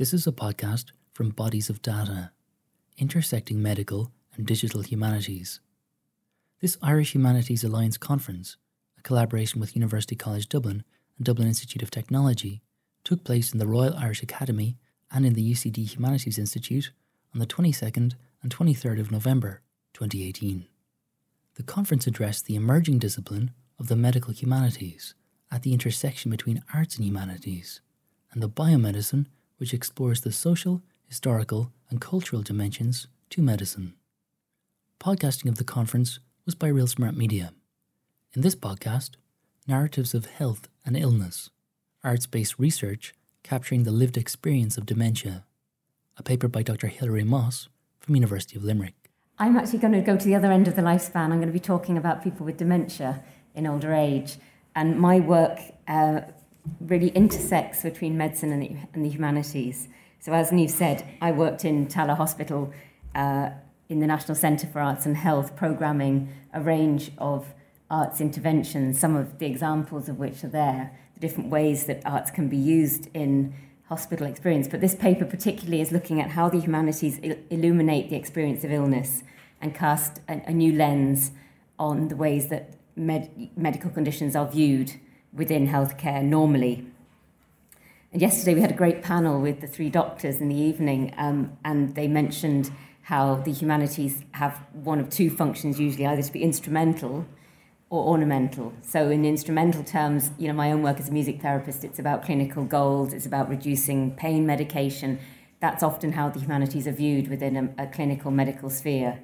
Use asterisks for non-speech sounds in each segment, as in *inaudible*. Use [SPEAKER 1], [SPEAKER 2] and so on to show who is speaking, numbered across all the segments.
[SPEAKER 1] This is a podcast from Bodies of Data, intersecting medical and digital humanities. This Irish Humanities Alliance conference, a collaboration with University College Dublin and Dublin Institute of Technology, took place in the Royal Irish Academy and in the UCD Humanities Institute on the 22nd and 23rd of November 2018. The conference addressed the emerging discipline of the medical humanities at the intersection between arts and humanities, and the biomedicine which explores the social, historical, and cultural dimensions to medicine. Podcasting of the conference was by Real Smart Media. In this podcast, narratives of health and illness, arts based research capturing the lived experience of dementia, a paper by Dr. Hilary Moss from University of Limerick.
[SPEAKER 2] I'm actually going to go to the other end of the lifespan. I'm going to be talking about people with dementia in older age. And my work uh, really intersects between medicine and the, and the humanities. So, as Neve said, I worked in Tallaght Hospital uh, in the National Centre for Arts and Health, programming a range of arts interventions, some of the examples of which are there, the different ways that arts can be used in hospital experience. But this paper, particularly, is looking at how the humanities il- illuminate the experience of illness and cast a, a new lens on the ways that med- medical conditions are viewed within healthcare normally. And yesterday we had a great panel with the three doctors in the evening, um, and they mentioned how the humanities have one of two functions usually, either to be instrumental or ornamental. So, in instrumental terms, you know, my own work as a music therapist, it's about clinical goals, it's about reducing pain medication. That's often how the humanities are viewed within a, a clinical medical sphere.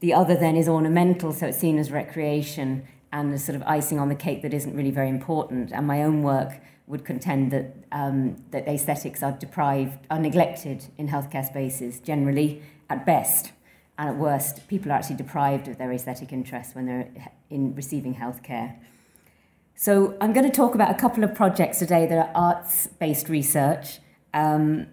[SPEAKER 2] The other then is ornamental, so it's seen as recreation and the sort of icing on the cake that isn't really very important. And my own work would contend that um, that aesthetics are deprived, are neglected in healthcare spaces generally at best, and at worst, people are actually deprived of their aesthetic interests when they're in receiving healthcare. So I'm going to talk about a couple of projects today that are arts-based research. Um,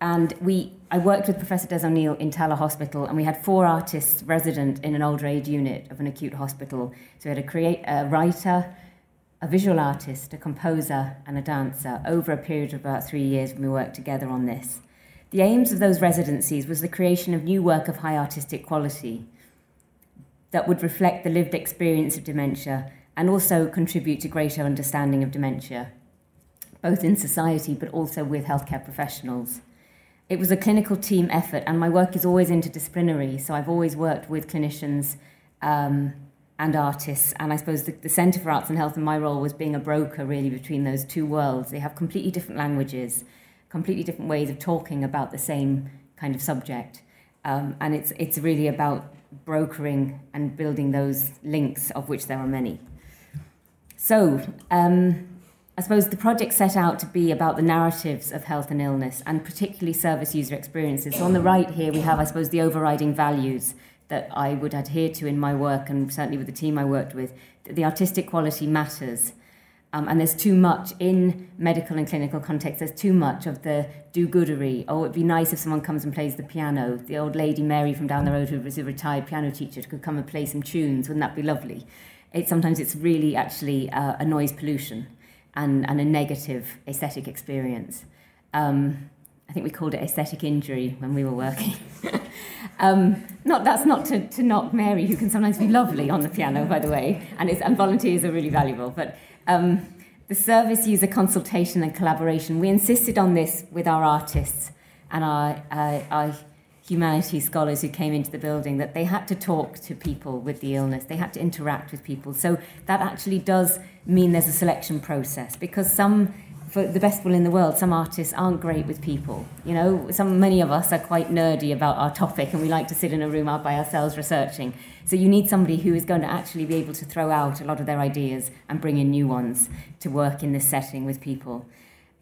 [SPEAKER 2] and we, I worked with Professor Des O'Neill in Tallaght Hospital, and we had four artists resident in an older age unit of an acute hospital. So we had a, create, a writer, a visual artist, a composer, and a dancer over a period of about three years when we worked together on this. The aims of those residencies was the creation of new work of high artistic quality that would reflect the lived experience of dementia and also contribute to greater understanding of dementia, both in society but also with healthcare professionals. It was a clinical team effort, and my work is always interdisciplinary. So I've always worked with clinicians um, and artists. And I suppose the, the Centre for Arts and Health, and my role was being a broker really between those two worlds. They have completely different languages, completely different ways of talking about the same kind of subject. Um, and it's, it's really about brokering and building those links, of which there are many. So, um, I suppose the project set out to be about the narratives of health and illness, and particularly service user experiences. So on the right here, we have, I suppose, the overriding values that I would adhere to in my work, and certainly with the team I worked with. The artistic quality matters. Um, and there's too much in medical and clinical context, there's too much of the do goodery. Oh, it'd be nice if someone comes and plays the piano. The old lady Mary from down the road, who was a retired piano teacher, could come and play some tunes. Wouldn't that be lovely? It, sometimes it's really actually uh, a noise pollution and, and a negative aesthetic experience. Um, I think we called it aesthetic injury when we were working. *laughs* um, not, that's not to, to knock Mary, who can sometimes be lovely on the piano, by the way, and, and volunteers are really valuable. But um, the service user consultation and collaboration, we insisted on this with our artists and our, uh, our humanities scholars who came into the building that they had to talk to people with the illness, they had to interact with people. So that actually does mean there's a selection process because some for the best will in the world, some artists aren't great with people. You know, some many of us are quite nerdy about our topic and we like to sit in a room out by ourselves researching. So you need somebody who is going to actually be able to throw out a lot of their ideas and bring in new ones to work in this setting with people.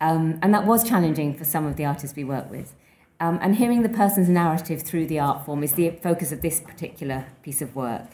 [SPEAKER 2] Um, and that was challenging for some of the artists we work with. Um, and hearing the person's narrative through the art form is the focus of this particular piece of work.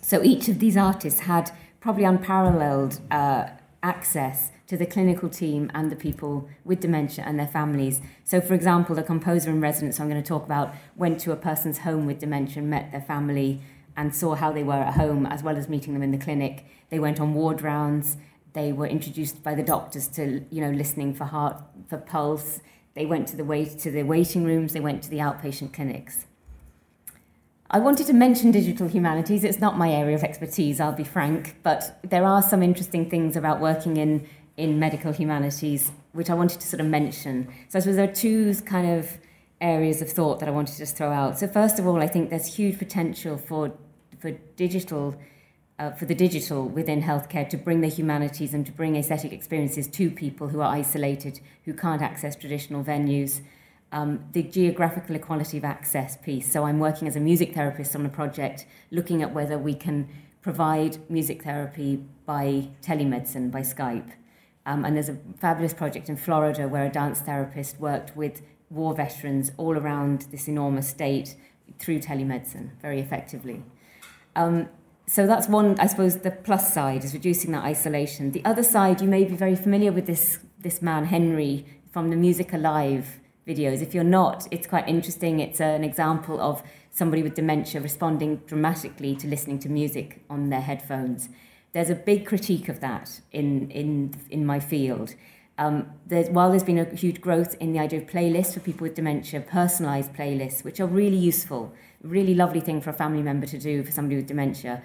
[SPEAKER 2] So each of these artists had probably unparalleled uh, access to the clinical team and the people with dementia and their families. So, for example, the composer in residence I'm going to talk about went to a person's home with dementia, met their family, and saw how they were at home, as well as meeting them in the clinic. They went on ward rounds. They were introduced by the doctors to, you know, listening for heart, for pulse. They went to the wait to the waiting rooms. They went to the outpatient clinics. I wanted to mention digital humanities. It's not my area of expertise, I'll be frank, but there are some interesting things about working in, in medical humanities which I wanted to sort of mention. So I suppose there are two kind of areas of thought that I wanted to just throw out. So first of all, I think there's huge potential for for digital uh, for the digital within healthcare to bring the humanities and to bring aesthetic experiences to people who are isolated, who can't access traditional venues. Um, the geographical equality of access piece. So I'm working as a music therapist on a project looking at whether we can provide music therapy by telemedicine, by Skype. Um, and there's a fabulous project in Florida where a dance therapist worked with war veterans all around this enormous state through telemedicine very effectively. Um, so that's one, I suppose, the plus side is reducing that isolation. The other side, you may be very familiar with this, this man, Henry, from the Music Alive videos. If you're not, it's quite interesting. It's an example of somebody with dementia responding dramatically to listening to music on their headphones. There's a big critique of that in, in, in my field. Um, there's, while there's been a huge growth in the idea of playlists for people with dementia, personalised playlists, which are really useful, really lovely thing for a family member to do for somebody with dementia,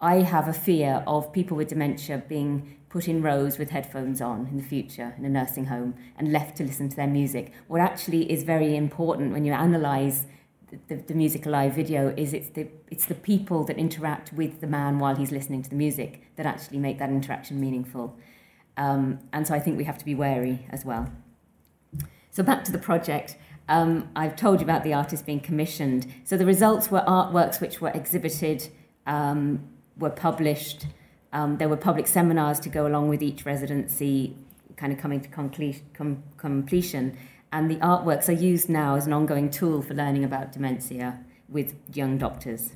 [SPEAKER 2] I have a fear of people with dementia being put in rows with headphones on in the future in a nursing home and left to listen to their music. What actually is very important when you analyse the, the, the music alive video is it's the it's the people that interact with the man while he's listening to the music that actually make that interaction meaningful. Um, and so I think we have to be wary as well. So back to the project. Um, I've told you about the artist being commissioned. So the results were artworks which were exhibited, um, were published. Um, there were public seminars to go along with each residency, kind of coming to concle- com- completion. And the artworks are used now as an ongoing tool for learning about dementia with young doctors.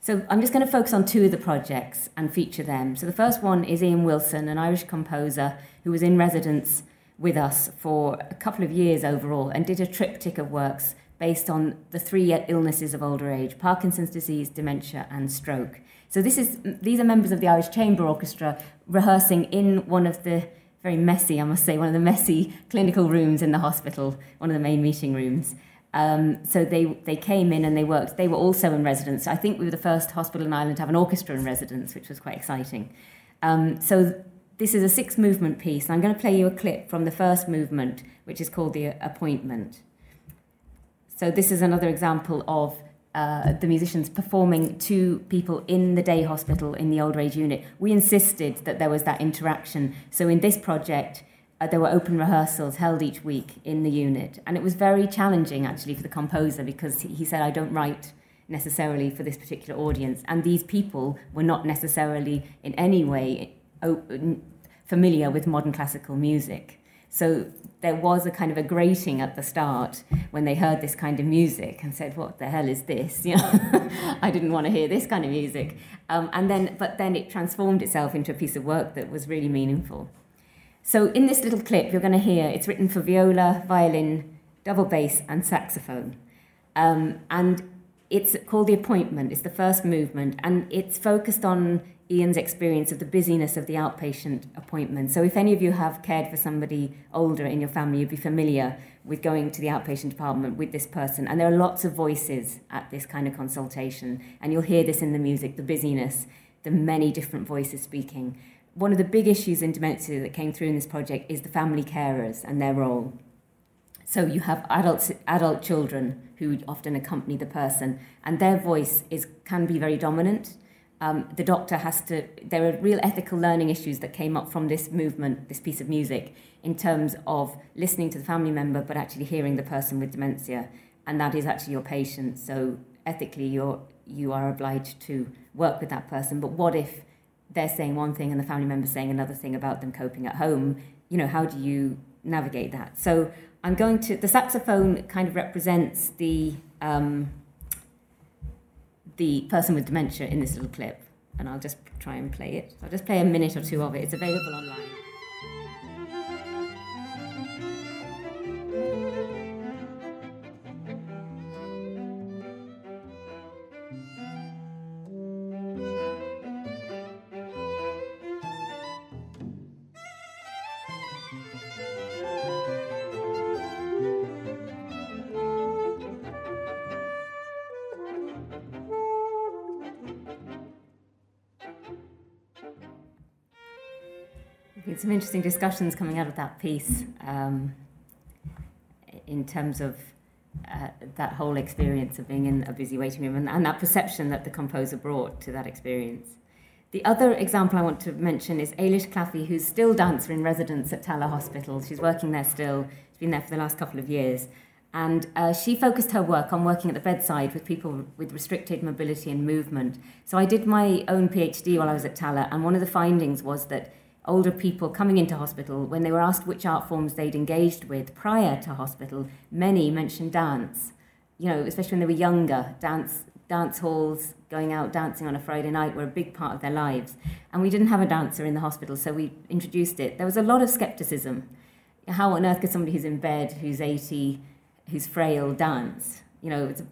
[SPEAKER 2] So I'm just going to focus on two of the projects and feature them. So the first one is Ian Wilson, an Irish composer who was in residence with us for a couple of years overall and did a triptych of works based on the three illnesses of older age Parkinson's disease, dementia, and stroke. So this is these are members of the Irish Chamber Orchestra rehearsing in one of the very messy, I must say, one of the messy clinical rooms in the hospital, one of the main meeting rooms. Um, so they, they came in and they worked. They were also in residence. I think we were the first hospital in Ireland to have an orchestra in residence, which was quite exciting. Um, so this is a six movement piece. I'm going to play you a clip from the first movement, which is called The Appointment. So this is another example of uh, the musicians performing to people in the day hospital in the old age unit. We insisted that there was that interaction. So in this project, uh, there were open rehearsals held each week in the unit. And it was very challenging, actually, for the composer because he said, I don't write necessarily for this particular audience. And these people were not necessarily in any way familiar with modern classical music. So there was a kind of a grating at the start when they heard this kind of music and said, "What the hell is this?" *laughs* You know, I didn't want to hear this kind of music. Um, and then, but then it transformed itself into a piece of work that was really meaningful. So in this little clip, you're going to hear it's written for viola, violin, double bass, and saxophone. Um, and it's called The Appointment. It's the first movement, and it's focused on Ian's experience of the busyness of the outpatient appointment. So if any of you have cared for somebody older in your family, you'd be familiar with going to the outpatient department with this person. And there are lots of voices at this kind of consultation, and you'll hear this in the music, the busyness, the many different voices speaking one of the big issues in dementia that came through in this project is the family carers and their role. So you have adults, adult children who often accompany the person, and their voice is can be very dominant. Um, the doctor has to. There are real ethical learning issues that came up from this movement, this piece of music, in terms of listening to the family member, but actually hearing the person with dementia, and that is actually your patient. So ethically, you're you are obliged to work with that person. But what if they're saying one thing and the family member saying another thing about them coping at home, you know, how do you navigate that? So I'm going to, the saxophone kind of represents the, um, the person with dementia in this little clip. And I'll just try and play it. I'll just play a minute or two of it. It's available online. Been some interesting discussions coming out of that piece um, in terms of uh, that whole experience of being in a busy waiting room and, and that perception that the composer brought to that experience. The other example I want to mention is Eilish Claffey, who's still dancer in residence at Tallaght Hospital. She's working there still. She's been there for the last couple of years. And uh, she focused her work on working at the bedside with people with restricted mobility and movement. So I did my own PhD while I was at Tallaght, and one of the findings was that older people coming into hospital, when they were asked which art forms they'd engaged with prior to hospital, many mentioned dance. You know, especially when they were younger, dance, dance halls, going out dancing on a Friday night were a big part of their lives. And we didn't have a dancer in the hospital, so we introduced it. There was a lot of skepticism. How on earth could somebody who's in bed, who's 80, who's frail, dance? You know, it's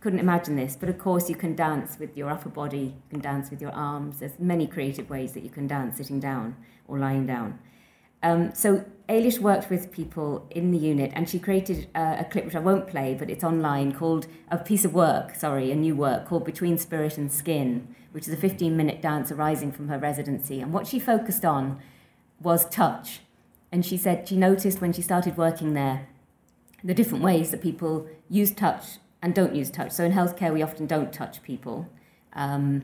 [SPEAKER 2] couldn't imagine this, but of course you can dance with your upper body, you can dance with your arms. There's many creative ways that you can dance sitting down or lying down. Um, so Eilish worked with people in the unit and she created uh, a clip which I won't play, but it's online called a piece of work, sorry, a new work called Between Spirit and Skin, which is a 15 minute dance arising from her residency. And what she focused on was touch. And she said she noticed when she started working there the different ways that people use touch and don't use touch. So in healthcare, we often don't touch people. Um,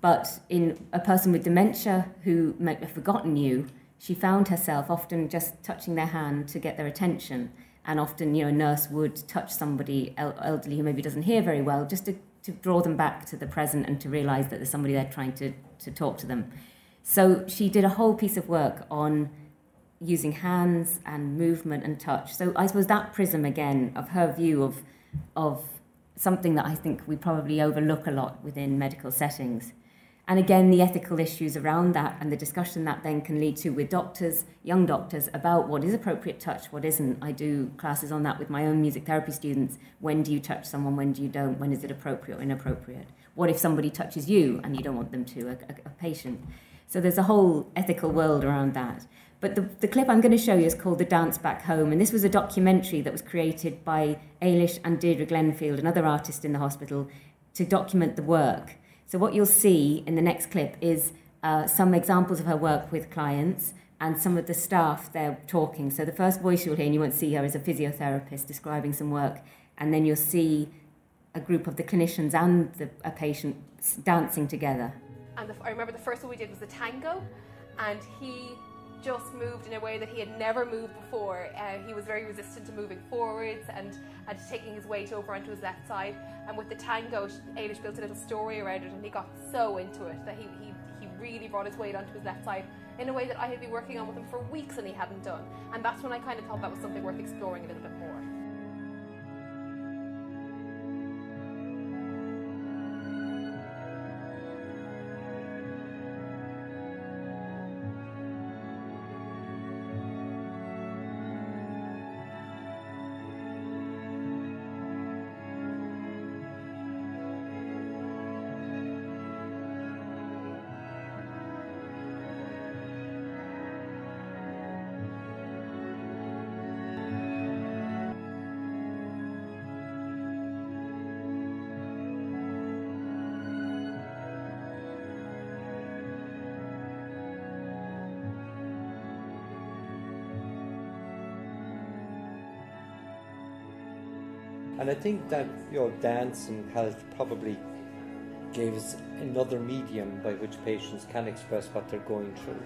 [SPEAKER 2] but in a person with dementia who might have forgotten you, she found herself often just touching their hand to get their attention. And often, you know, a nurse would touch somebody elderly who maybe doesn't hear very well just to, to draw them back to the present and to realize that there's somebody there trying to, to talk to them. So she did a whole piece of work on using hands and movement and touch. So I suppose that prism again of her view of of something that I think we probably overlook a lot within medical settings. And again, the ethical issues around that and the discussion that then can lead to with doctors, young doctors, about what is appropriate touch, what isn't. I do classes on that with my own music therapy students. When do you touch someone? When do you don't? When is it appropriate or inappropriate? What if somebody touches you and you don't want them to, a, a, a patient? So there's a whole ethical world around that. But the, the clip I'm going to show you is called The Dance Back Home. And this was a documentary that was created by Eilish and Deirdre Glenfield, another artist in the hospital, to document the work. So what you'll see in the next clip is uh, some examples of her work with clients and some of the staff there talking. So the first voice you'll hear, and you won't see her, is a physiotherapist describing some work. And then you'll see a group of the clinicians and the, a patient dancing together.
[SPEAKER 3] And the, I remember the first one we did was the tango, and he just moved in a way that he had never moved before. Uh, he was very resistant to moving forwards and, and taking his weight over onto his left side. And with the tango, Eilish built a little story around it and he got so into it that he, he, he really brought his weight onto his left side in a way that I had been working on with him for weeks and he hadn't done. And that's when I kind of thought that was something worth exploring a little bit
[SPEAKER 4] And I think that you know dance and health probably gave us another medium by which patients can express what they're going through.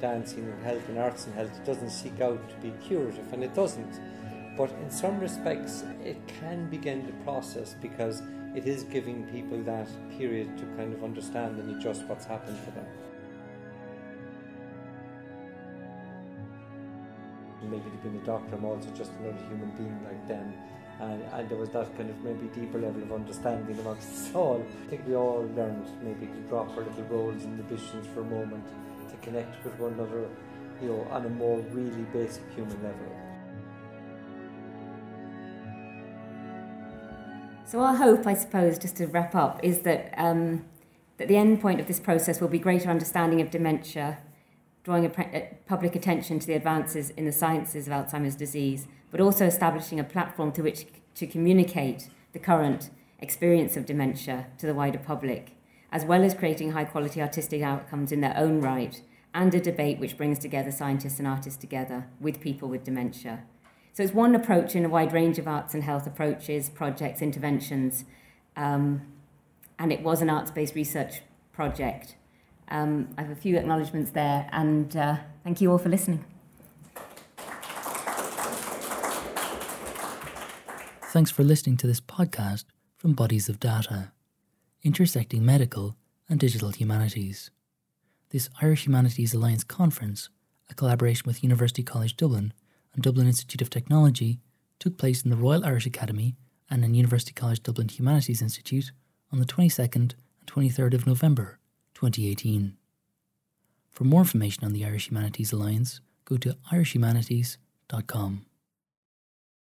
[SPEAKER 4] Dancing and health and arts and health doesn't seek out to be curative, and it doesn't. But in some respects, it can begin the process because it is giving people that period to kind of understand and adjust what's happened to them. Maybe to be a doctor, I'm also just another human being like them and, and there was that kind of maybe deeper level of understanding amongst us all. I think we all learned maybe to drop our little roles and ambitions for a moment, to connect with one another, you know, on a more really basic human level.
[SPEAKER 2] So our hope, I suppose, just to wrap up, is that um, that the end point of this process will be greater understanding of dementia, drawing a public attention to the advances in the sciences of Alzheimer's disease but also establishing a platform to which to communicate the current experience of dementia to the wider public, as well as creating high quality artistic outcomes in their own right and a debate which brings together scientists and artists together with people with dementia. So it's one approach in a wide range of arts and health approaches, projects, interventions, um, and it was an arts-based research project. Um, I have a few acknowledgements there, and uh, thank you all for listening.
[SPEAKER 1] Thanks for listening to this podcast from Bodies of Data, intersecting medical and digital humanities. This Irish Humanities Alliance conference, a collaboration with University College Dublin and Dublin Institute of Technology, took place in the Royal Irish Academy and in University College Dublin Humanities Institute on the 22nd and 23rd of November 2018. For more information on the Irish Humanities Alliance, go to irishhumanities.com.